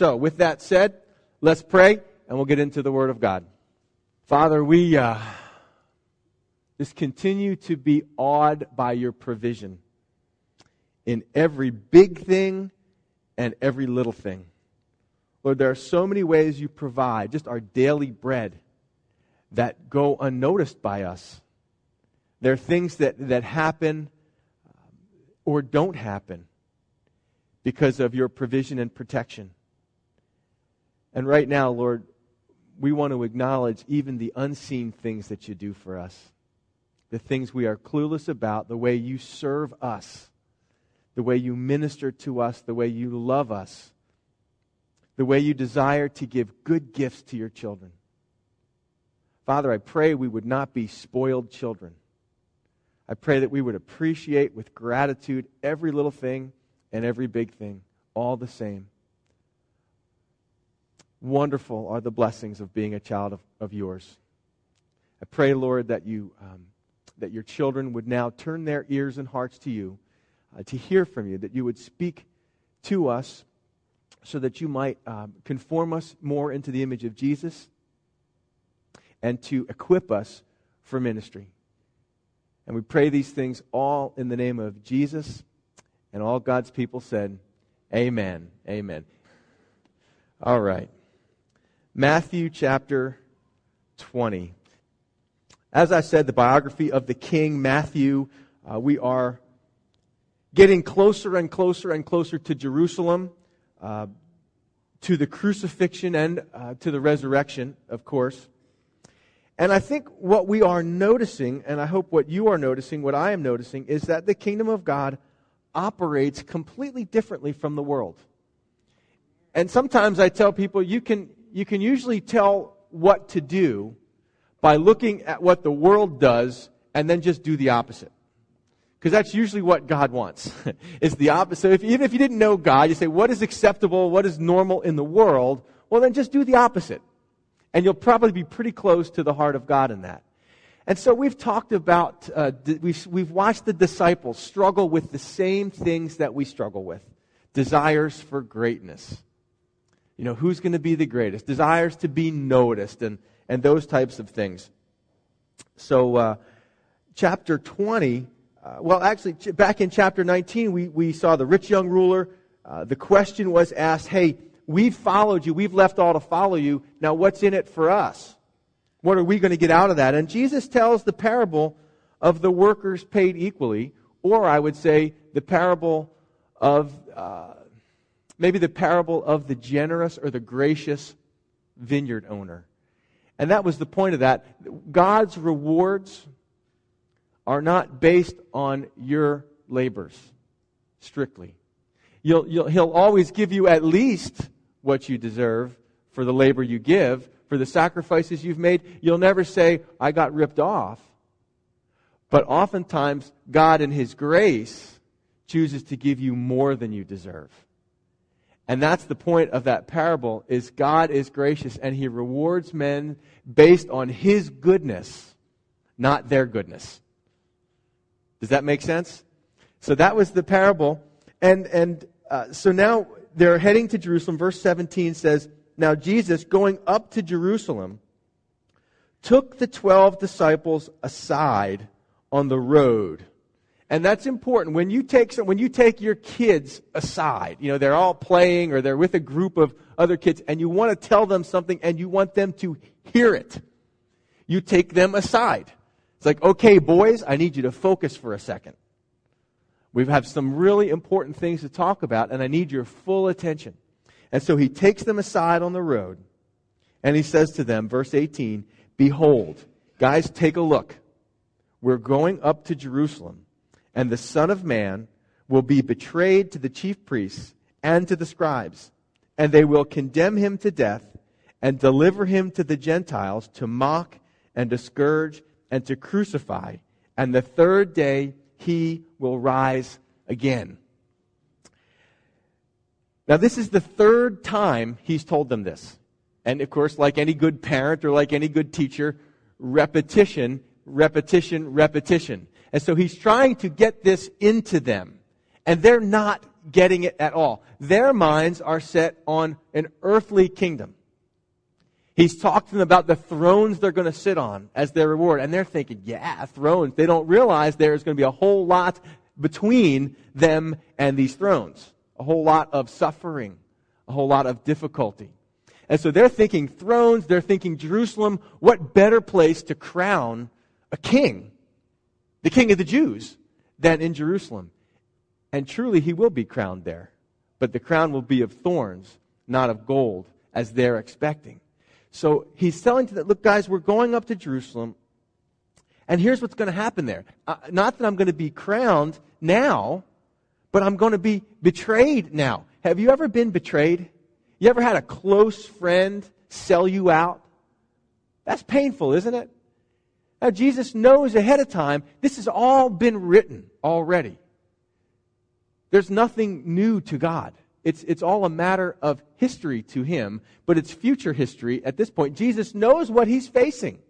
So, with that said, let's pray and we'll get into the Word of God. Father, we uh, just continue to be awed by your provision in every big thing and every little thing. Lord, there are so many ways you provide, just our daily bread, that go unnoticed by us. There are things that, that happen um, or don't happen because of your provision and protection. And right now, Lord, we want to acknowledge even the unseen things that you do for us, the things we are clueless about, the way you serve us, the way you minister to us, the way you love us, the way you desire to give good gifts to your children. Father, I pray we would not be spoiled children. I pray that we would appreciate with gratitude every little thing and every big thing, all the same. Wonderful are the blessings of being a child of, of yours. I pray, Lord, that, you, um, that your children would now turn their ears and hearts to you uh, to hear from you, that you would speak to us so that you might um, conform us more into the image of Jesus and to equip us for ministry. And we pray these things all in the name of Jesus. And all God's people said, Amen. Amen. All right. Matthew chapter 20. As I said, the biography of the king Matthew, uh, we are getting closer and closer and closer to Jerusalem, uh, to the crucifixion and uh, to the resurrection, of course. And I think what we are noticing, and I hope what you are noticing, what I am noticing, is that the kingdom of God operates completely differently from the world. And sometimes I tell people you can, you can usually tell what to do by looking at what the world does and then just do the opposite. Because that's usually what God wants. it's the opposite. If, even if you didn't know God, you say, what is acceptable, what is normal in the world? Well, then just do the opposite. And you'll probably be pretty close to the heart of God in that. And so we've talked about, uh, we've, we've watched the disciples struggle with the same things that we struggle with desires for greatness. You know, who's going to be the greatest? Desires to be noticed and, and those types of things. So, uh, chapter 20, uh, well, actually, ch- back in chapter 19, we, we saw the rich young ruler. Uh, the question was asked, hey, we've followed you, we've left all to follow you. Now, what's in it for us? What are we going to get out of that? And Jesus tells the parable of the workers paid equally, or I would say the parable of uh, maybe the parable of the generous or the gracious vineyard owner. And that was the point of that. God's rewards are not based on your labors strictly. You'll, you'll, he'll always give you at least what you deserve for the labor you give, for the sacrifices you've made. You'll never say, I got ripped off. But oftentimes, God in His grace chooses to give you more than you deserve. And that's the point of that parable is God is gracious and he rewards men based on his goodness, not their goodness. Does that make sense? So that was the parable. And, and uh, so now they're heading to Jerusalem. Verse 17 says, now, Jesus, going up to Jerusalem, took the 12 disciples aside on the road. And that's important. When you take some, when you take your kids aside, you know, they're all playing or they're with a group of other kids and you want to tell them something and you want them to hear it. You take them aside. It's like, okay, boys, I need you to focus for a second. We have some really important things to talk about and I need your full attention. And so he takes them aside on the road and he says to them, verse 18, Behold, guys, take a look. We're going up to Jerusalem, and the Son of Man will be betrayed to the chief priests and to the scribes, and they will condemn him to death and deliver him to the Gentiles to mock and to scourge and to crucify. And the third day he will rise again. Now, this is the third time he's told them this. And of course, like any good parent or like any good teacher, repetition, repetition, repetition. And so he's trying to get this into them. And they're not getting it at all. Their minds are set on an earthly kingdom. He's talked to them about the thrones they're going to sit on as their reward. And they're thinking, yeah, thrones. They don't realize there's going to be a whole lot between them and these thrones. A whole lot of suffering. A whole lot of difficulty. And so they're thinking thrones. They're thinking Jerusalem. What better place to crown a king? The king of the Jews than in Jerusalem. And truly he will be crowned there. But the crown will be of thorns, not of gold, as they're expecting. So he's telling them, look, guys, we're going up to Jerusalem, and here's what's going to happen there. Uh, not that I'm going to be crowned now, but I'm going to be betrayed now. Have you ever been betrayed? You ever had a close friend sell you out? That's painful, isn't it? Now, Jesus knows ahead of time this has all been written already. There's nothing new to God. It's, it's all a matter of history to him, but it's future history at this point. Jesus knows what he's facing.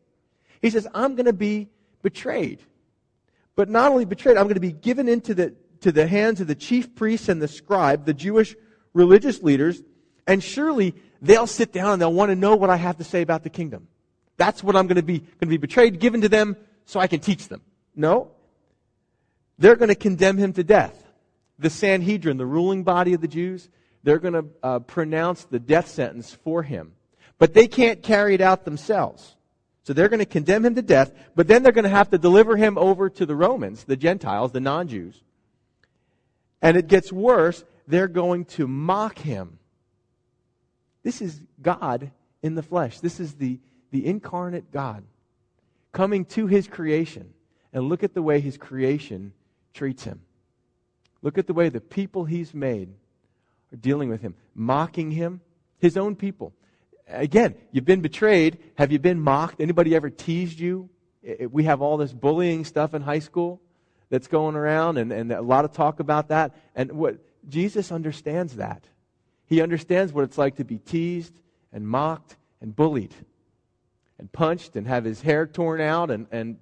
He says, I'm going to be betrayed. But not only betrayed, I'm going to be given into the, to the hands of the chief priests and the scribe, the Jewish religious leaders, and surely they'll sit down and they'll want to know what I have to say about the kingdom. That's what I'm going to be, going to be betrayed, given to them so I can teach them. No. They're going to condemn him to death the Sanhedrin, the ruling body of the Jews, they're going to uh, pronounce the death sentence for him. But they can't carry it out themselves. So they're going to condemn him to death, but then they're going to have to deliver him over to the Romans, the Gentiles, the non Jews. And it gets worse. They're going to mock him. This is God in the flesh. This is the, the incarnate God coming to his creation. And look at the way his creation treats him. Look at the way the people he's made are dealing with him, mocking him, his own people. Again, you've been betrayed. Have you been mocked? Anybody ever teased you? We have all this bullying stuff in high school that's going around, and, and a lot of talk about that. And what Jesus understands that. He understands what it's like to be teased and mocked and bullied and punched and have his hair torn out and, and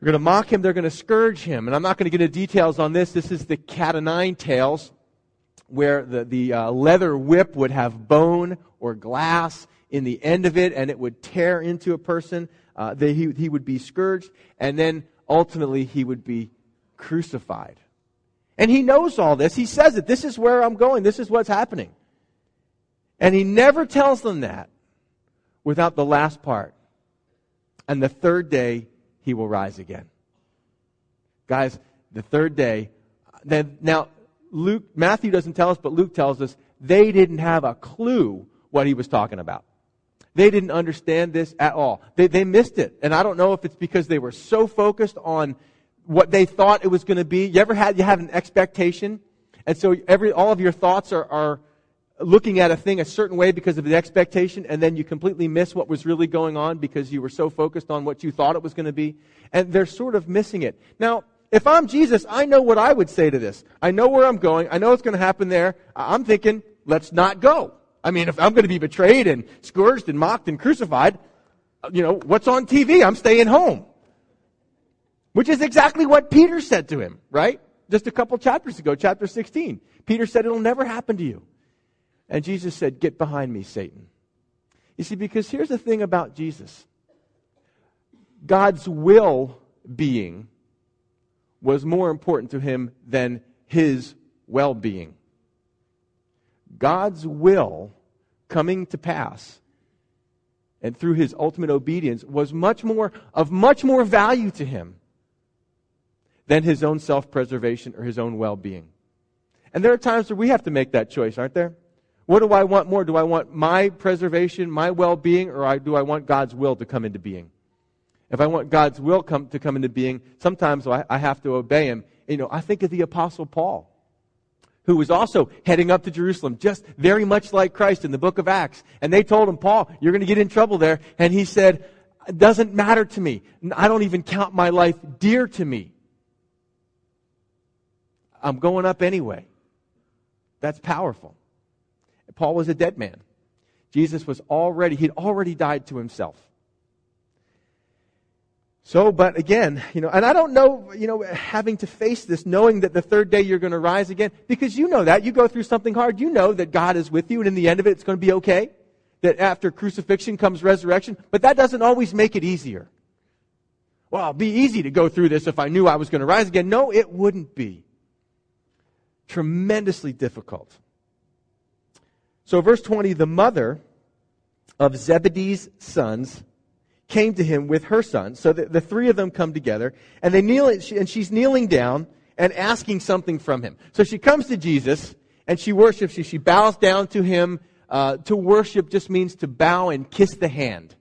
they're going to mock him. They're going to scourge him. And I'm not going to get into details on this. This is the cat o' nine tails, where the, the uh, leather whip would have bone or glass in the end of it, and it would tear into a person. Uh, they, he, he would be scourged, and then ultimately he would be crucified. And he knows all this. He says it. This is where I'm going. This is what's happening. And he never tells them that without the last part. And the third day, he will rise again. Guys, the third day, then, now, Luke, Matthew doesn't tell us, but Luke tells us they didn't have a clue what he was talking about. They didn't understand this at all. They, they missed it. And I don't know if it's because they were so focused on what they thought it was going to be. You ever had, you have an expectation? And so every, all of your thoughts are, are looking at a thing a certain way because of the expectation, and then you completely miss what was really going on because you were so focused on what you thought it was going to be. And they're sort of missing it. Now, if I'm Jesus, I know what I would say to this. I know where I'm going. I know what's going to happen there. I'm thinking, let's not go. I mean, if I'm going to be betrayed and scourged and mocked and crucified, you know, what's on TV? I'm staying home. Which is exactly what Peter said to him, right? Just a couple chapters ago, chapter 16. Peter said, it'll never happen to you. And Jesus said, Get behind me, Satan. You see, because here's the thing about Jesus God's will being was more important to him than his well being. God's will coming to pass and through his ultimate obedience was much more of much more value to him than his own self-preservation or his own well-being. And there are times where we have to make that choice, aren't there? What do I want more? Do I want my preservation, my well being, or do I want God's will to come into being? If I want God's will come, to come into being, sometimes I, I have to obey Him. You know, I think of the Apostle Paul, who was also heading up to Jerusalem, just very much like Christ in the book of Acts. And they told him, Paul, you're going to get in trouble there. And he said, it doesn't matter to me. I don't even count my life dear to me. I'm going up anyway. That's powerful. Paul was a dead man. Jesus was already, he'd already died to himself. So, but again, you know, and I don't know, you know, having to face this, knowing that the third day you're going to rise again, because you know that. You go through something hard, you know that God is with you, and in the end of it, it's going to be okay. That after crucifixion comes resurrection, but that doesn't always make it easier. Well, it'd be easy to go through this if I knew I was going to rise again. No, it wouldn't be. Tremendously difficult. So, verse 20, the mother of Zebedee's sons came to him with her son. So the, the three of them come together, and they kneel, and she's kneeling down and asking something from him. So she comes to Jesus, and she worships. She, she bows down to him. Uh, to worship just means to bow and kiss the hand.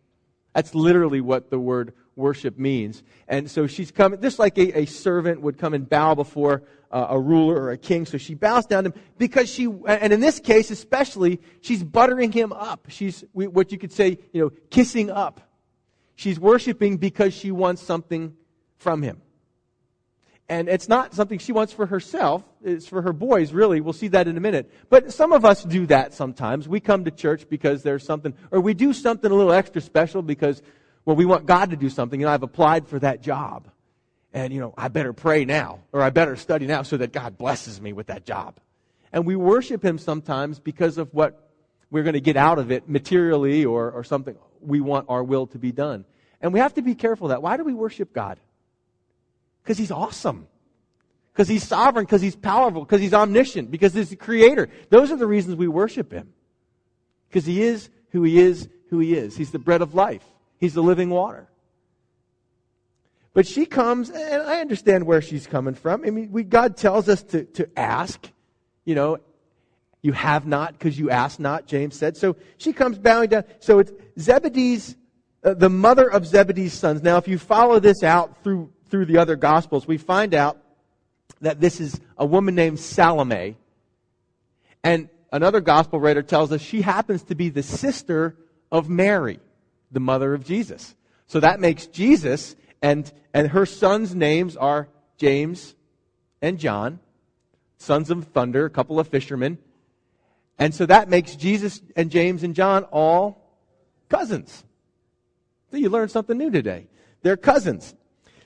That's literally what the word worship means. And so she's coming, just like a, a servant would come and bow before uh, a ruler or a king. So she bows down to him because she, and in this case especially, she's buttering him up. She's what you could say, you know, kissing up. She's worshiping because she wants something from him. And it's not something she wants for herself. It's for her boys, really. We'll see that in a minute. But some of us do that sometimes. We come to church because there's something, or we do something a little extra special because, well, we want God to do something. and I've applied for that job. And, you know, I better pray now, or I better study now so that God blesses me with that job. And we worship Him sometimes because of what we're going to get out of it materially or, or something we want our will to be done. And we have to be careful that. Why do we worship God? Because He's awesome. Because He's sovereign. Because He's powerful. Because He's omniscient. Because He's the Creator. Those are the reasons we worship Him. Because He is who He is, who He is. He's the bread of life. He's the living water. But she comes, and I understand where she's coming from. I mean, we, God tells us to, to ask, you know, you have not because you ask not, James said. So she comes bowing down. So it's Zebedee's, uh, the mother of Zebedee's sons. Now, if you follow this out through, through the other gospels, we find out that this is a woman named Salome. And another gospel writer tells us she happens to be the sister of Mary, the mother of Jesus. So that makes Jesus and, and her sons' names are James and John, sons of thunder, a couple of fishermen. And so that makes Jesus and James and John all cousins. So you learned something new today. They're cousins.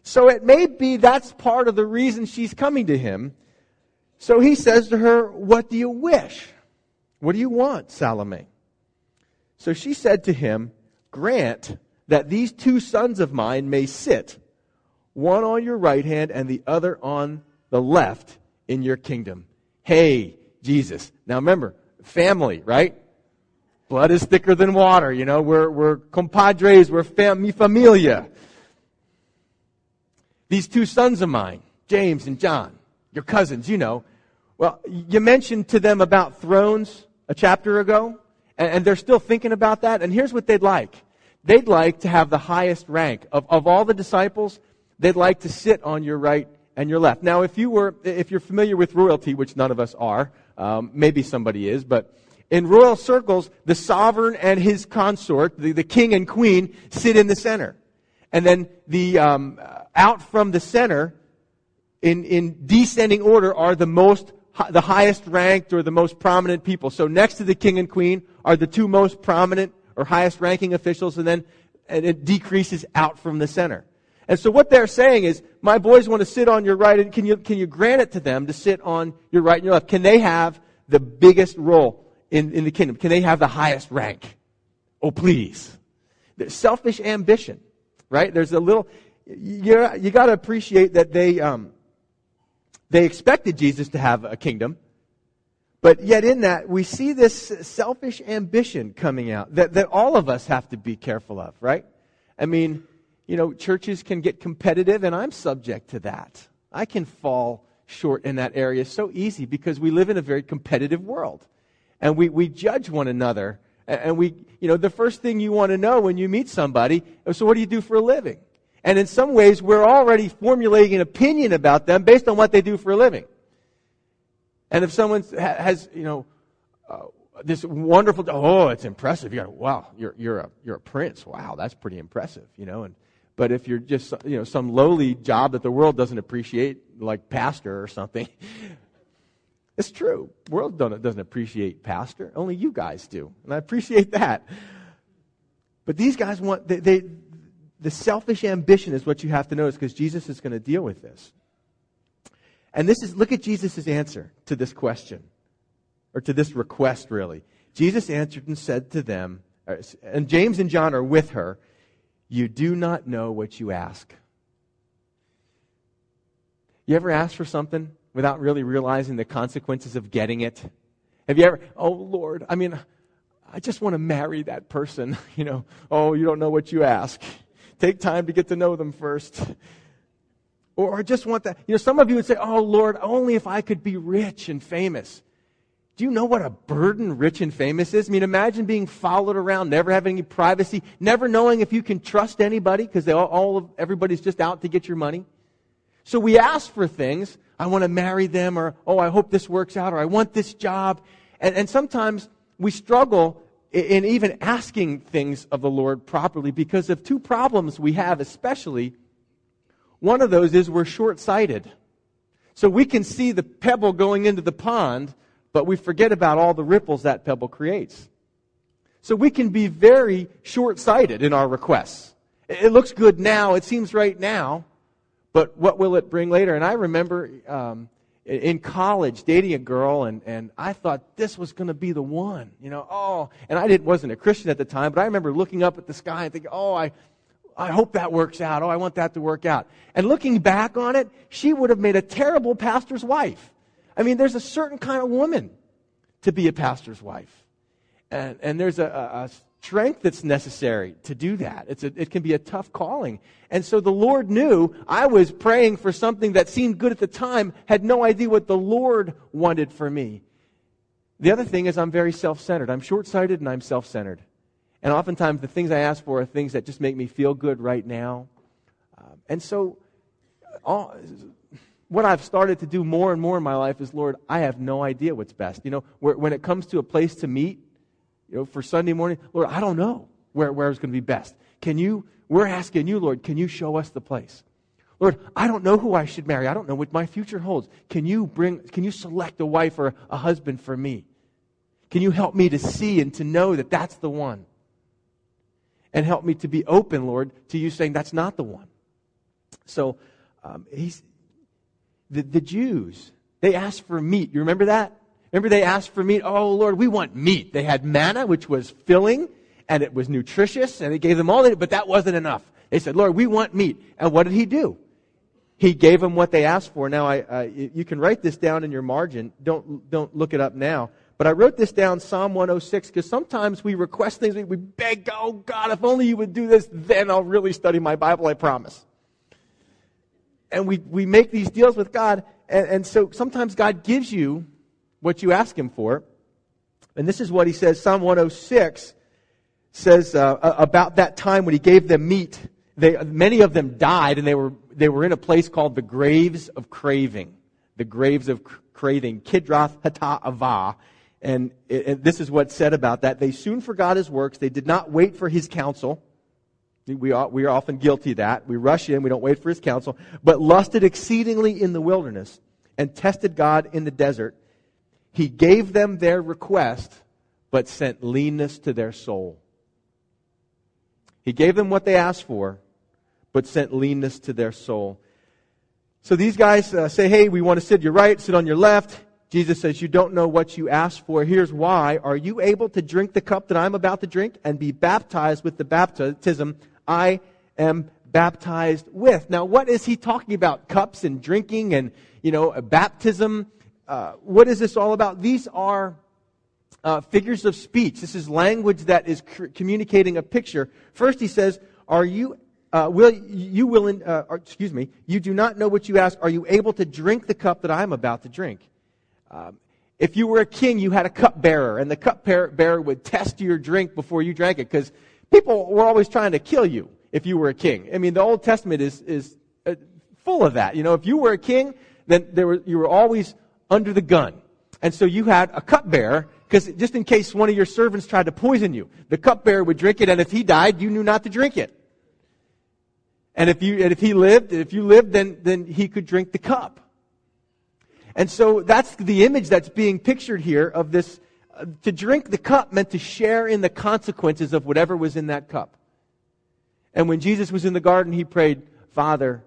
So it may be that's part of the reason she's coming to him. So he says to her, What do you wish? What do you want, Salome? So she said to him, Grant that these two sons of mine may sit, one on your right hand and the other on the left in your kingdom. Hey, Jesus. Now remember, family, right? Blood is thicker than water, you know, we're, we're compadres, we're fam- familia. These two sons of mine, James and John, your cousins, you know. Well, you mentioned to them about thrones a chapter ago, and, and they're still thinking about that, and here's what they'd like. They'd like to have the highest rank. Of, of all the disciples, they'd like to sit on your right and your left. Now, if you were, if you're familiar with royalty, which none of us are, um, maybe somebody is, but in royal circles, the sovereign and his consort, the, the king and queen, sit in the center. And then the, um, out from the center, in, in descending order, are the most, the highest ranked or the most prominent people. So next to the king and queen are the two most prominent or highest ranking officials, and then and it decreases out from the center. And so what they're saying is, my boys want to sit on your right, and can you, can you grant it to them to sit on your right and your left? Can they have the biggest role in, in the kingdom? Can they have the highest rank? Oh, please. There's selfish ambition, right? There's a little, you, you gotta appreciate that they, um, they expected Jesus to have a kingdom. But yet in that, we see this selfish ambition coming out that, that all of us have to be careful of, right? I mean, you know, churches can get competitive, and I'm subject to that. I can fall short in that area so easy because we live in a very competitive world. And we, we judge one another. And we, you know, the first thing you want to know when you meet somebody, oh, so what do you do for a living? And in some ways, we're already formulating an opinion about them based on what they do for a living. And if someone has, you know, uh, this wonderful, oh, it's impressive. You're, wow, you're, you're a, you're a prince. Wow, that's pretty impressive, you know, and, but if you're just, you know, some lowly job that the world doesn't appreciate, like pastor or something, it's true. World doesn't appreciate pastor. Only you guys do. And I appreciate that. But these guys want, they, they, the selfish ambition is what you have to notice because Jesus is going to deal with this. And this is, look at Jesus' answer to this question, or to this request, really. Jesus answered and said to them, and James and John are with her, You do not know what you ask. You ever ask for something without really realizing the consequences of getting it? Have you ever, oh Lord, I mean, I just want to marry that person. You know, oh, you don't know what you ask. Take time to get to know them first. Or, just want that. You know, some of you would say, oh Lord, only if I could be rich and famous. Do you know what a burden rich and famous is? I mean, imagine being followed around, never having any privacy, never knowing if you can trust anybody because all, all of, everybody's just out to get your money. So we ask for things. I want to marry them, or oh, I hope this works out, or I want this job. And, and sometimes we struggle in even asking things of the Lord properly because of two problems we have, especially. One of those is we're short sighted. So we can see the pebble going into the pond, but we forget about all the ripples that pebble creates. So we can be very short sighted in our requests. It looks good now, it seems right now, but what will it bring later? And I remember um, in college dating a girl and, and I thought this was going to be the one, you know, oh, and I didn't, wasn't a Christian at the time, but I remember looking up at the sky and thinking, oh, I, I hope that works out. Oh, I want that to work out. And looking back on it, she would have made a terrible pastor's wife. I mean, there's a certain kind of woman to be a pastor's wife. And, and there's a, a, strength that's necessary to do that. It's a, it can be a tough calling. And so the Lord knew I was praying for something that seemed good at the time, had no idea what the Lord wanted for me. The other thing is I'm very self-centered. I'm short-sighted and I'm self-centered. And oftentimes the things I ask for are things that just make me feel good right now. Um, and so all, what I've started to do more and more in my life is, Lord, I have no idea what's best. You know, when it comes to a place to meet, you know, for Sunday morning, Lord, I don't know where, where it's going to be best. Can you, we're asking you, Lord, can you show us the place? Lord, I don't know who I should marry. I don't know what my future holds. Can you bring, can you select a wife or a husband for me? Can you help me to see and to know that that's the one? And help me to be open, Lord, to you saying that's not the one. So, um, he's, the, the Jews, they asked for meat. You remember that? Remember they asked for meat? Oh, Lord, we want meat. They had manna, which was filling, and it was nutritious, and it gave them all, but that wasn't enough. They said, Lord, we want meat. And what did he do? He gave them what they asked for. Now, I, uh, you can write this down in your margin. Don't, don't look it up now. But I wrote this down, Psalm 106, because sometimes we request things, we beg, oh God, if only you would do this, then I'll really study my Bible, I promise. And we, we make these deals with God, and, and so sometimes God gives you what you ask him for. And this is what he says Psalm 106 says uh, about that time when he gave them meat. They, many of them died, and they were, they were in a place called the graves of craving. The graves of craving, Kibroth Hattaavah. And it, this is what's said about that. They soon forgot his works. They did not wait for his counsel. We are, we are often guilty of that. We rush in, we don't wait for his counsel, but lusted exceedingly in the wilderness and tested God in the desert. He gave them their request, but sent leanness to their soul. He gave them what they asked for, but sent leanness to their soul. So these guys uh, say, hey, we want to sit your right, sit on your left. Jesus says, you don't know what you asked for. Here's why. Are you able to drink the cup that I'm about to drink and be baptized with the baptism I am baptized with? Now, what is he talking about? Cups and drinking and, you know, baptism? Uh, what is this all about? These are uh, figures of speech. This is language that is cr- communicating a picture. First, he says, "Are you uh, will you will uh, excuse me? You do not know what you ask. Are you able to drink the cup that I am about to drink?" Um, if you were a king, you had a cupbearer, and the cupbearer would test your drink before you drank it, because people were always trying to kill you if you were a king. I mean, the Old Testament is is uh, full of that. You know, if you were a king, then there were, you were always under the gun. And so you had a cupbearer, because just in case one of your servants tried to poison you, the cupbearer would drink it, and if he died, you knew not to drink it. And if you, and if he lived, if you lived, then, then he could drink the cup. And so that's the image that's being pictured here of this, uh, to drink the cup meant to share in the consequences of whatever was in that cup. And when Jesus was in the garden, he prayed, Father,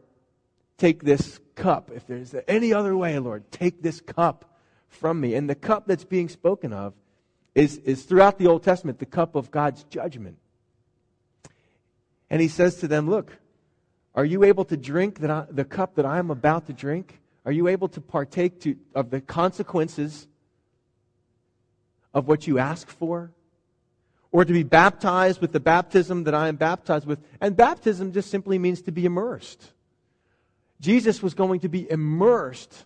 take this cup. If there's any other way, Lord, take this cup from me. And the cup that's being spoken of is, is throughout the Old Testament the cup of God's judgment. And he says to them, Look, are you able to drink I, the cup that I am about to drink? Are you able to partake to, of the consequences of what you ask for? Or to be baptized with the baptism that I am baptized with? And baptism just simply means to be immersed. Jesus was going to be immersed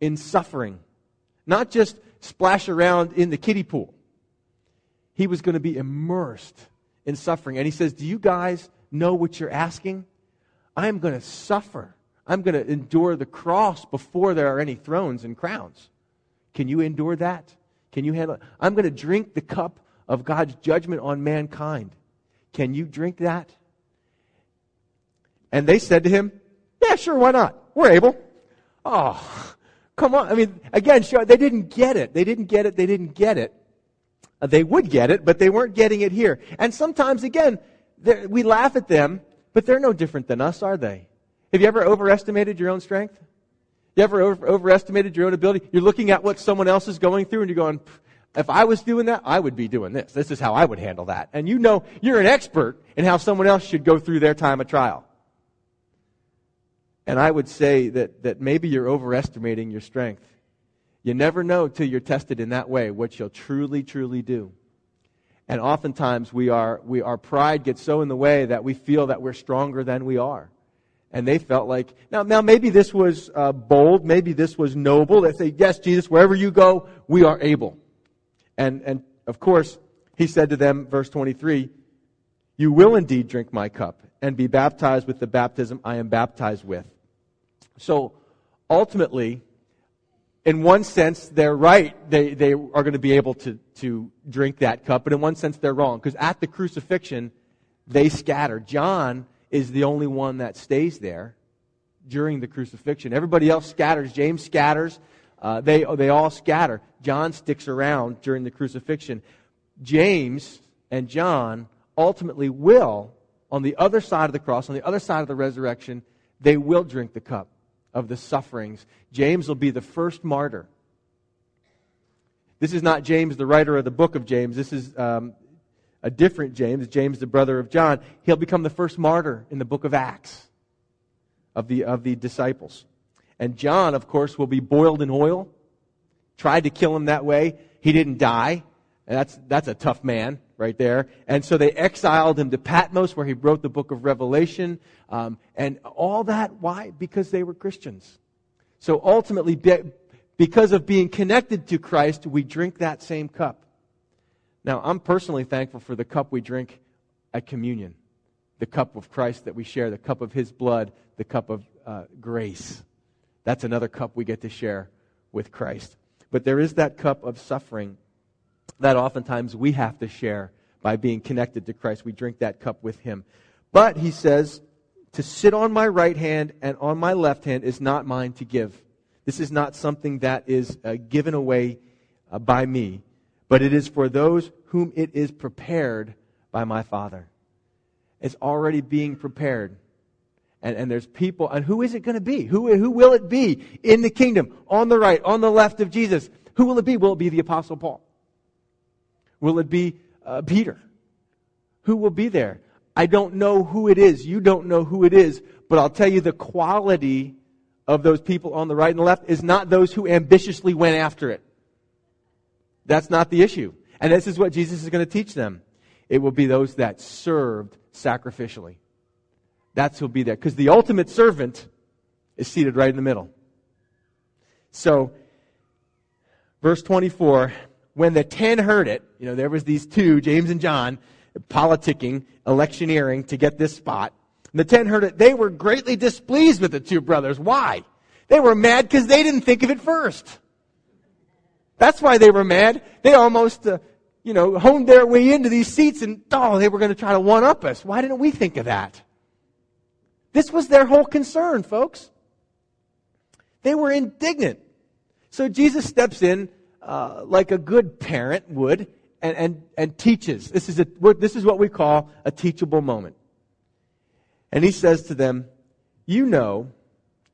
in suffering, not just splash around in the kiddie pool. He was going to be immersed in suffering. And he says, Do you guys know what you're asking? I am going to suffer. I'm going to endure the cross before there are any thrones and crowns. Can you endure that? Can you handle it? I'm going to drink the cup of God's judgment on mankind. Can you drink that? And they said to him, Yeah, sure, why not? We're able. Oh, come on. I mean, again, sure, they didn't get it. They didn't get it. They didn't get it. Uh, they would get it, but they weren't getting it here. And sometimes, again, we laugh at them, but they're no different than us, are they? Have you ever overestimated your own strength? You ever over, overestimated your own ability? You're looking at what someone else is going through and you're going, if I was doing that, I would be doing this. This is how I would handle that. And you know, you're an expert in how someone else should go through their time of trial. And I would say that, that maybe you're overestimating your strength. You never know till you're tested in that way what you'll truly, truly do. And oftentimes we are, we, our pride gets so in the way that we feel that we're stronger than we are. And they felt like, now, now maybe this was uh, bold, maybe this was noble. They say, yes, Jesus, wherever you go, we are able. And, and of course, he said to them, verse 23, you will indeed drink my cup and be baptized with the baptism I am baptized with. So ultimately, in one sense, they're right. They, they are going to be able to, to drink that cup. But in one sense, they're wrong. Because at the crucifixion, they scatter. John is the only one that stays there during the crucifixion. Everybody else scatters. James scatters. Uh, they, they all scatter. John sticks around during the crucifixion. James and John ultimately will, on the other side of the cross, on the other side of the resurrection, they will drink the cup of the sufferings. James will be the first martyr. This is not James, the writer of the book of James. This is um, a different James, James, the brother of John. He'll become the first martyr in the book of Acts of the, of the disciples. And John, of course, will be boiled in oil. Tried to kill him that way. He didn't die. And that's, that's a tough man right there. And so they exiled him to Patmos, where he wrote the book of Revelation. Um, and all that, why? Because they were Christians. So ultimately, because of being connected to Christ, we drink that same cup. Now, I'm personally thankful for the cup we drink at communion the cup of Christ that we share, the cup of his blood, the cup of uh, grace. That's another cup we get to share with Christ. But there is that cup of suffering that oftentimes we have to share by being connected to Christ. We drink that cup with Him. But, he says, to sit on my right hand and on my left hand is not mine to give. This is not something that is uh, given away uh, by me, but it is for those whom it is prepared by my Father. It's already being prepared. And, and there's people, and who is it going to be? Who, who will it be in the kingdom, on the right, on the left of Jesus? Who will it be? Will it be the Apostle Paul? Will it be uh, Peter? Who will be there? I don't know who it is. You don't know who it is. But I'll tell you the quality of those people on the right and the left is not those who ambitiously went after it. That's not the issue. And this is what Jesus is going to teach them. It will be those that served sacrificially. That's who'll be there. Because the ultimate servant is seated right in the middle. So, verse 24 when the ten heard it, you know, there was these two, James and John, politicking, electioneering to get this spot. The ten heard it. They were greatly displeased with the two brothers. Why? They were mad because they didn't think of it first. That's why they were mad. They almost, uh, you know, honed their way into these seats and, oh, they were going to try to one up us. Why didn't we think of that? This was their whole concern, folks. They were indignant. So Jesus steps in uh, like a good parent would and, and, and teaches. This is, a, this is what we call a teachable moment. And he says to them, You know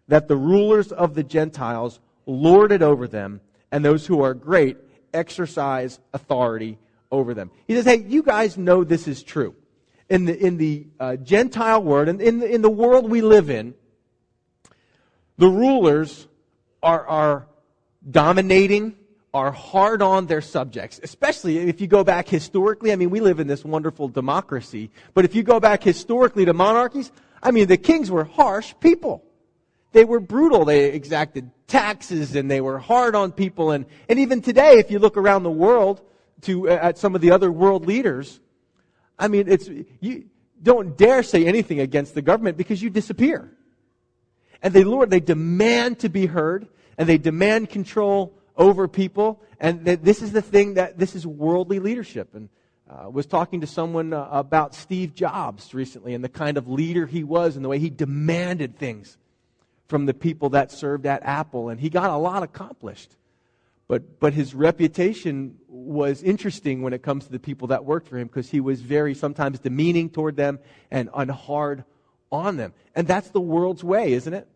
that the rulers of the Gentiles lord it over them, and those who are great exercise authority over them. He says, Hey, you guys know this is true. In the, in the uh, Gentile world, and in the, in the world we live in, the rulers are, are dominating, are hard on their subjects, especially if you go back historically. I mean, we live in this wonderful democracy, but if you go back historically to monarchies, I mean, the kings were harsh people. They were brutal. They exacted taxes and they were hard on people. And, and even today, if you look around the world to, uh, at some of the other world leaders, I mean, it's, you don't dare say anything against the government because you disappear. And they, Lord, they demand to be heard and they demand control over people. And this is the thing that this is worldly leadership. And uh, was talking to someone uh, about Steve Jobs recently and the kind of leader he was and the way he demanded things from the people that served at Apple. And he got a lot accomplished. But, but his reputation was interesting when it comes to the people that worked for him because he was very sometimes demeaning toward them and, and hard on them. And that's the world's way, isn't it?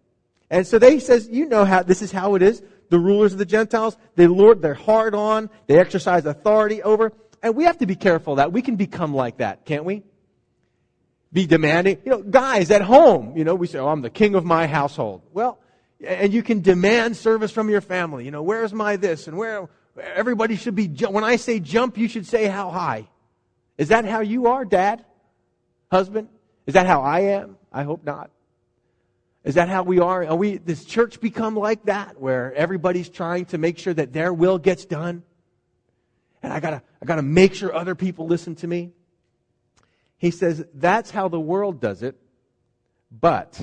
And so they says, you know how this is how it is. The rulers of the Gentiles, they lord, they're hard on, they exercise authority over. And we have to be careful that we can become like that, can't we? Be demanding. You know, guys at home, you know, we say, oh, I'm the king of my household. Well, and you can demand service from your family. You know, where's my this and where everybody should be. When I say jump, you should say how high. Is that how you are, dad? Husband? Is that how I am? I hope not. Is that how we are? Are we, does church become like that where everybody's trying to make sure that their will gets done? And I gotta, I gotta make sure other people listen to me. He says that's how the world does it, but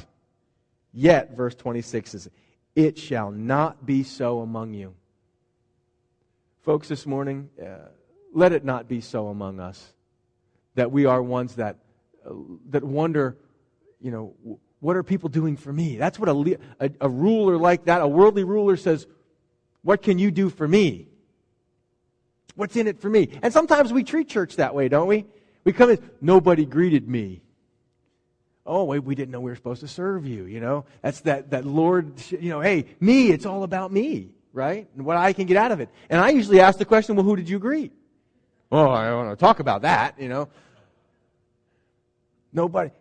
yet, verse 26 says, it shall not be so among you. Folks, this morning, uh, let it not be so among us that we are ones that, uh, that wonder, you know, what are people doing for me? That's what a, a, a ruler like that, a worldly ruler says, What can you do for me? What's in it for me? And sometimes we treat church that way, don't we? We come in, nobody greeted me. Oh, wait, we didn't know we were supposed to serve you, you know? That's that, that Lord, you know, hey, me, it's all about me, right? And what I can get out of it. And I usually ask the question, well, who did you greet? Oh, I don't want to talk about that, you know? Nobody,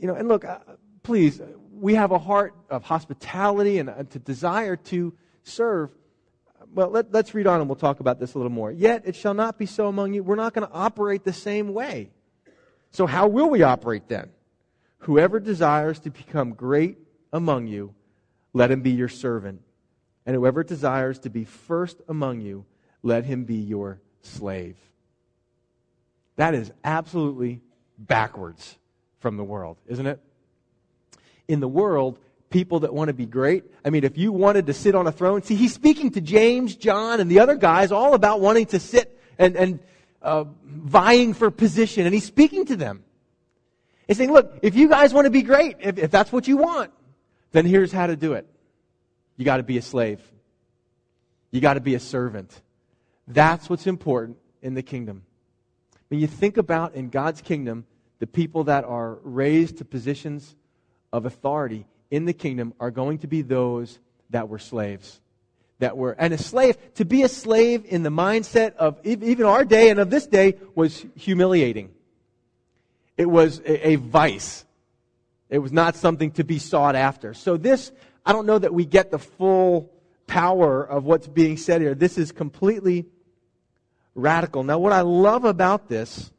you know, and look, uh, please, we have a heart of hospitality and, and to desire to serve. Well, let, us read on and we'll talk about this a little more. Yet it shall not be so among you. We're not going to operate the same way. So, how will we operate then? Whoever desires to become great among you, let him be your servant. And whoever desires to be first among you, let him be your slave. That is absolutely backwards from the world, isn't it? in the world people that want to be great. I mean, if you wanted to sit on a throne, see, he's speaking to James, John, and the other guys all about wanting to sit and, and uh, vying for position, and he's speaking to them. He's saying, look, if you guys want to be great, if, if that's what you want, then here's how to do it. You got to be a slave. You got to be a servant. That's what's important in the kingdom. When you think about in God's kingdom, the people that are raised to positions of authority in the kingdom are going to be those that were slaves. That were, and a slave, to be a slave in the mindset of even our day and of this day was humiliating. It was a, a vice. It was not something to be sought after. So this, I don't know that we get the full power of what's being said here. This is completely radical. Now, what I love about this,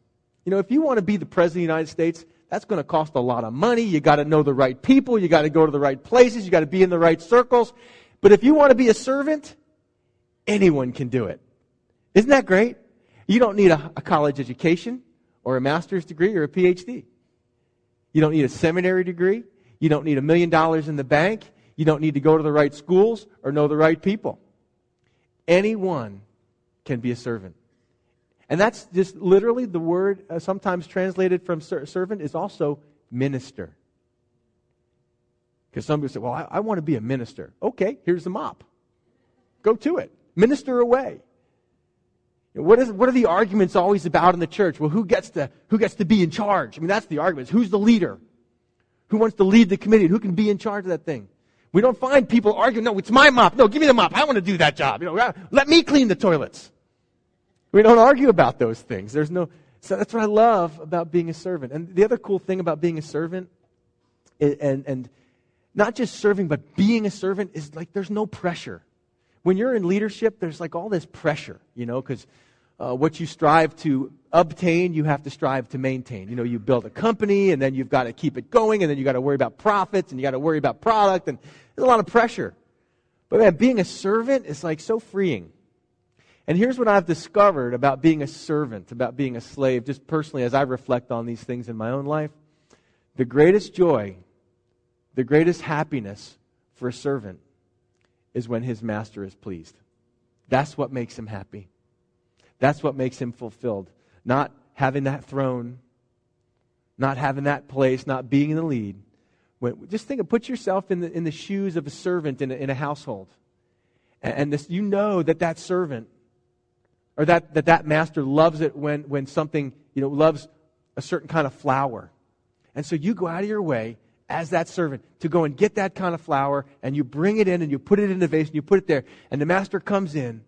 you know, if you want to be the President of the United States, that's going to cost a lot of money. You got to know the right people. You got to go to the right places. You got to be in the right circles. But if you want to be a servant, anyone can do it. Isn't that great? You don't need a, a college education or a master's degree or a PhD. You don't need a seminary degree. You don't need a million dollars in the bank. You don't need to go to the right schools or know the right people. Anyone can be a servant. And that's just literally the word, uh, sometimes translated from ser- servant, is also minister. Because some people say, well, I, I want to be a minister. Okay, here's the mop. Go to it. Minister away. What, is, what are the arguments always about in the church? Well, who gets, to, who gets to be in charge? I mean, that's the argument. Who's the leader? Who wants to lead the committee? Who can be in charge of that thing? We don't find people arguing, no, it's my mop. No, give me the mop. I want to do that job. You know, let me clean the toilets. We don't argue about those things. There's no, so that's what I love about being a servant. And the other cool thing about being a servant, and, and not just serving, but being a servant is like there's no pressure. When you're in leadership, there's like all this pressure, you know, because uh, what you strive to obtain, you have to strive to maintain. You know, you build a company and then you've got to keep it going and then you've got to worry about profits and you got to worry about product and there's a lot of pressure. But man, being a servant is like so freeing. And here's what I've discovered about being a servant, about being a slave, just personally as I reflect on these things in my own life. The greatest joy, the greatest happiness for a servant is when his master is pleased. That's what makes him happy. That's what makes him fulfilled. Not having that throne, not having that place, not being in the lead. When, just think of, put yourself in the, in the shoes of a servant in a, in a household. And, and this, you know that that servant or that, that that master loves it when, when something, you know, loves a certain kind of flower. And so you go out of your way as that servant to go and get that kind of flower and you bring it in and you put it in the vase and you put it there. And the master comes in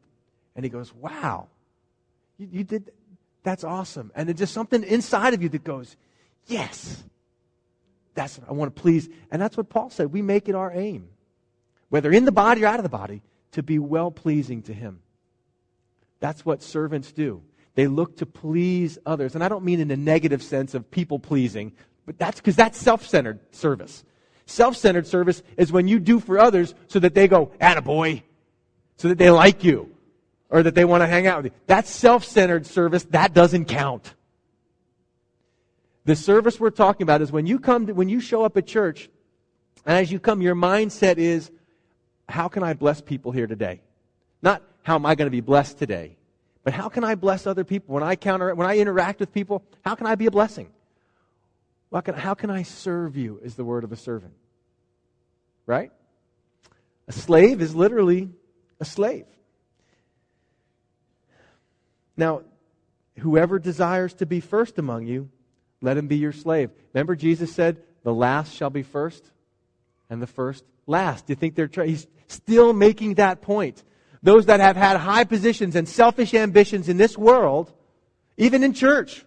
and he goes, Wow, you, you did, that's awesome. And then just something inside of you that goes, Yes, that's what I want to please. And that's what Paul said. We make it our aim, whether in the body or out of the body, to be well pleasing to him. That's what servants do. They look to please others. And I don't mean in a negative sense of people pleasing, but that's because that's self centered service. Self centered service is when you do for others so that they go, attaboy, so that they like you or that they want to hang out with you. That's self centered service. That doesn't count. The service we're talking about is when you come, to, when you show up at church, and as you come, your mindset is, how can I bless people here today? Not how am I going to be blessed today? But how can I bless other people? When I counter, when I interact with people, how can I be a blessing? How can, how can I serve you is the word of a servant. Right? A slave is literally a slave. Now, whoever desires to be first among you, let him be your slave. Remember, Jesus said, the last shall be first and the first last. Do you think they're trying? He's still making that point those that have had high positions and selfish ambitions in this world, even in church,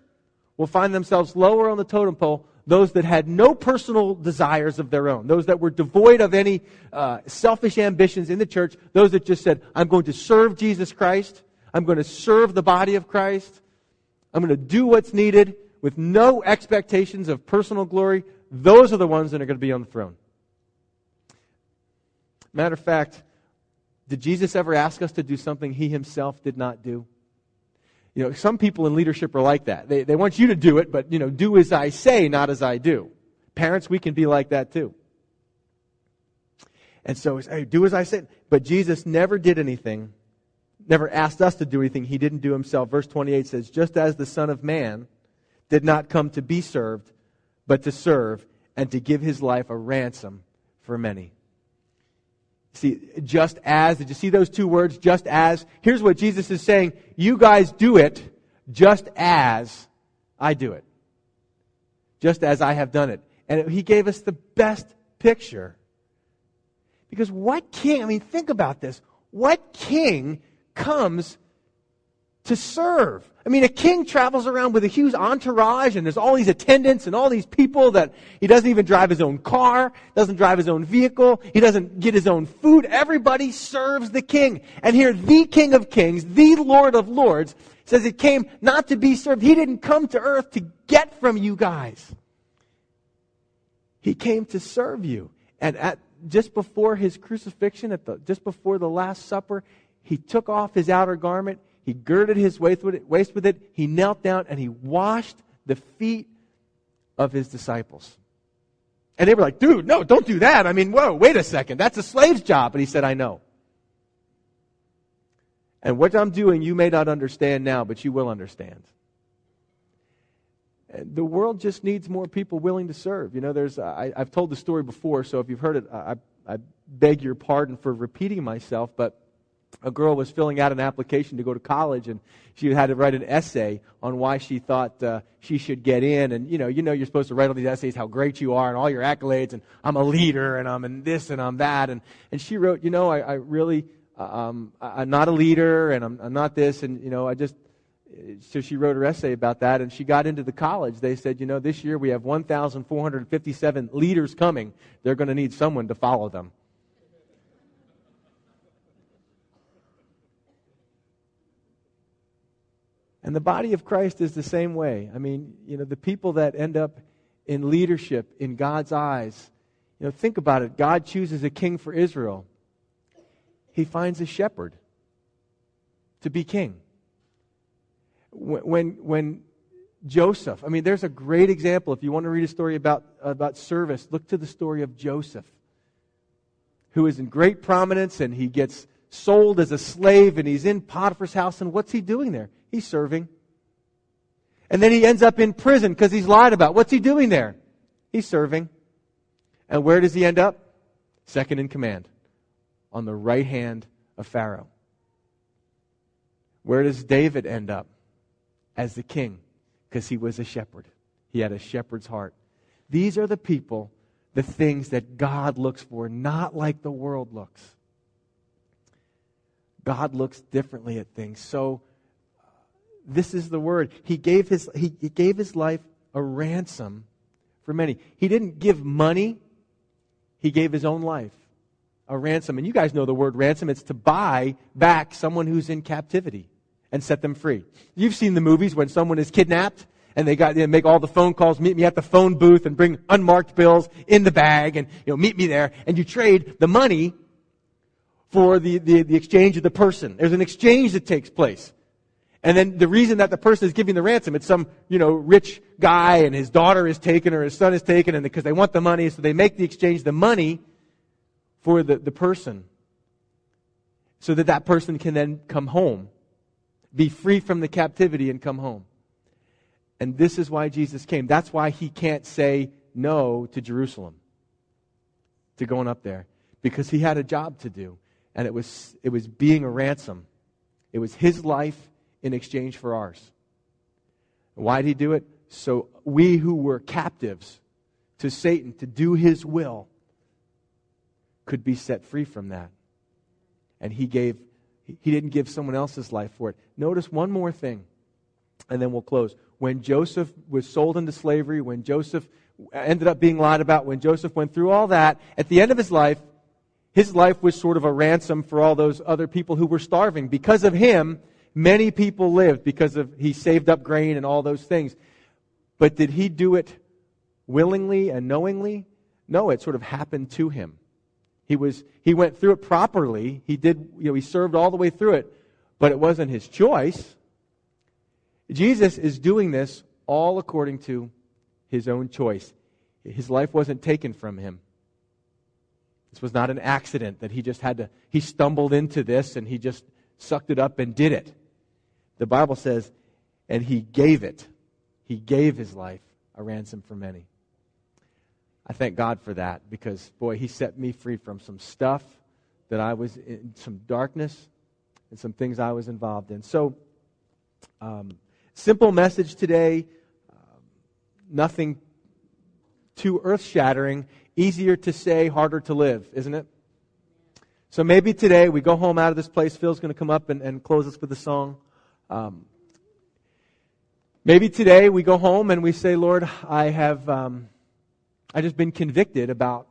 will find themselves lower on the totem pole. Those that had no personal desires of their own, those that were devoid of any uh, selfish ambitions in the church, those that just said, I'm going to serve Jesus Christ, I'm going to serve the body of Christ, I'm going to do what's needed with no expectations of personal glory, those are the ones that are going to be on the throne. Matter of fact, did Jesus ever ask us to do something he himself did not do? You know, some people in leadership are like that. They, they want you to do it, but, you know, do as I say, not as I do. Parents, we can be like that too. And so, hey, do as I said. But Jesus never did anything, never asked us to do anything he didn't do himself. Verse 28 says, just as the Son of Man did not come to be served, but to serve and to give his life a ransom for many. See, just as, did you see those two words? Just as. Here's what Jesus is saying. You guys do it just as I do it. Just as I have done it. And he gave us the best picture. Because what king, I mean, think about this. What king comes to serve. I mean, a king travels around with a huge entourage and there's all these attendants and all these people that he doesn't even drive his own car, doesn't drive his own vehicle, he doesn't get his own food. Everybody serves the king. And here, the king of kings, the lord of lords, says he came not to be served. He didn't come to earth to get from you guys. He came to serve you. And at, just before his crucifixion, at the, just before the Last Supper, he took off his outer garment he girded his waist with, it. He knelt down and he washed the feet of his disciples. And they were like, dude, no, don't do that. I mean, whoa, wait a second. That's a slave's job. And he said, I know. And what I'm doing, you may not understand now, but you will understand. The world just needs more people willing to serve. You know, there's, I, have told the story before, so if you've heard it, I, I beg your pardon for repeating myself, but a girl was filling out an application to go to college and she had to write an essay on why she thought uh, she should get in. And you know you know you're supposed to write all these essays how great you are and all your accolades and i'm a leader and i'm in this and i'm that. And and she wrote you know i, I really uh, um, i'm not a leader and I'm, I'm not this and you know i just so she wrote her essay about that and she got into the college. They said you know this year we have 1457 leaders coming. They're going to need someone to follow them And the body of Christ is the same way. I mean, you know, the people that end up in leadership in God's eyes, you know, think about it. God chooses a king for Israel. He finds a shepherd to be king. When, when, Joseph, I mean, there's a great example. If you want to read a story about, about service, look to the story of Joseph, who is in great prominence and he gets sold as a slave and he's in Potiphar's house. And what's he doing there? He's serving. And then he ends up in prison because he's lied about. What's he doing there? He's serving. And where does he end up? Second in command on the right hand of Pharaoh. Where does David end up? As the king, because he was a shepherd. He had a shepherd's heart. These are the people, the things that God looks for, not like the world looks. God looks differently at things. So this is the word. He gave his, he, he gave his life a ransom for many. He didn't give money, he gave his own life a ransom. And you guys know the word ransom. It's to buy back someone who's in captivity and set them free. You've seen the movies when someone is kidnapped and they got they make all the phone calls, meet me at the phone booth and bring unmarked bills in the bag and you know meet me there and you trade the money for the, the, the exchange of the person. There's an exchange that takes place. And then the reason that the person is giving the ransom, it's some, you know, rich guy and his daughter is taken or his son is taken and because they want the money, so they make the exchange the money for the, the person so that that person can then come home, be free from the captivity and come home. And this is why Jesus came. That's why he can't say no to Jerusalem, to going up there, because he had a job to do. And it was, it was being a ransom. It was his life in exchange for ours. Why did he do it? So we who were captives to Satan to do his will could be set free from that. And he gave he didn't give someone else's life for it. Notice one more thing, and then we'll close. When Joseph was sold into slavery, when Joseph ended up being lied about, when Joseph went through all that, at the end of his life, his life was sort of a ransom for all those other people who were starving. Because of him, Many people lived because of he saved up grain and all those things. But did he do it willingly and knowingly? No, it sort of happened to him. He was he went through it properly. He did you know he served all the way through it, but it wasn't his choice. Jesus is doing this all according to his own choice. His life wasn't taken from him. This was not an accident that he just had to he stumbled into this and he just sucked it up and did it. The Bible says, and he gave it. He gave his life a ransom for many. I thank God for that because, boy, he set me free from some stuff that I was in, some darkness and some things I was involved in. So, um, simple message today, um, nothing too earth shattering, easier to say, harder to live, isn't it? So maybe today we go home out of this place. Phil's going to come up and, and close us with a song. Um, maybe today we go home and we say, Lord, I have um, I just been convicted about,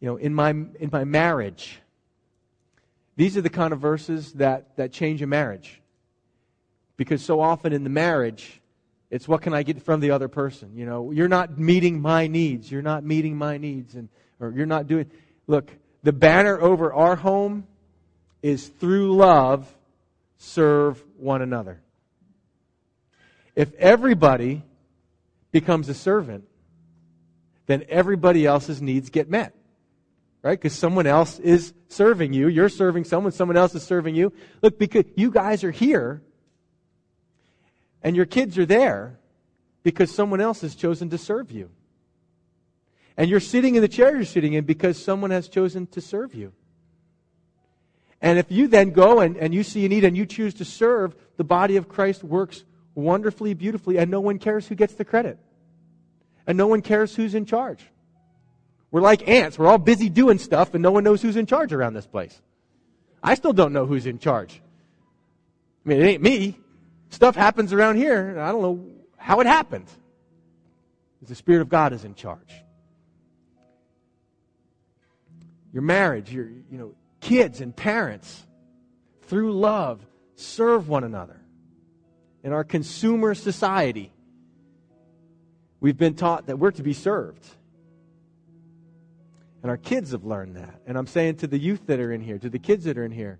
you know, in my in my marriage. These are the kind of verses that that change a marriage, because so often in the marriage, it's what can I get from the other person. You know, you're not meeting my needs. You're not meeting my needs, and or you're not doing. Look, the banner over our home is through love serve one another. If everybody becomes a servant, then everybody else's needs get met. Right? Because someone else is serving you. You're serving someone, someone else is serving you. Look, because you guys are here and your kids are there because someone else has chosen to serve you. And you're sitting in the chair you're sitting in because someone has chosen to serve you. And if you then go and, and you see a need and you choose to serve, the body of Christ works wonderfully, beautifully, and no one cares who gets the credit. And no one cares who's in charge. We're like ants. We're all busy doing stuff, and no one knows who's in charge around this place. I still don't know who's in charge. I mean, it ain't me. Stuff happens around here, and I don't know how it happened. The Spirit of God is in charge. Your marriage, your you know, kids and parents, through love, serve one another. In our consumer society, we've been taught that we're to be served. And our kids have learned that. And I'm saying to the youth that are in here, to the kids that are in here,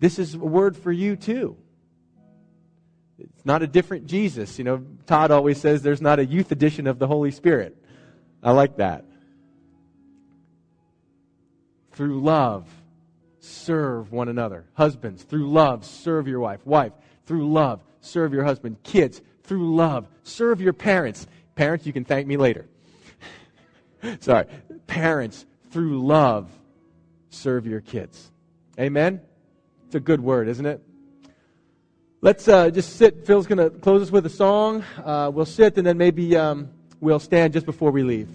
this is a word for you too. It's not a different Jesus. You know, Todd always says there's not a youth edition of the Holy Spirit. I like that. Through love, serve one another. Husbands, through love, serve your wife. Wife, through love, serve your husband. Kids, through love, serve your parents. Parents, you can thank me later. Sorry. Parents, through love, serve your kids. Amen? It's a good word, isn't it? Let's uh, just sit. Phil's going to close us with a song. Uh, we'll sit and then maybe um, we'll stand just before we leave.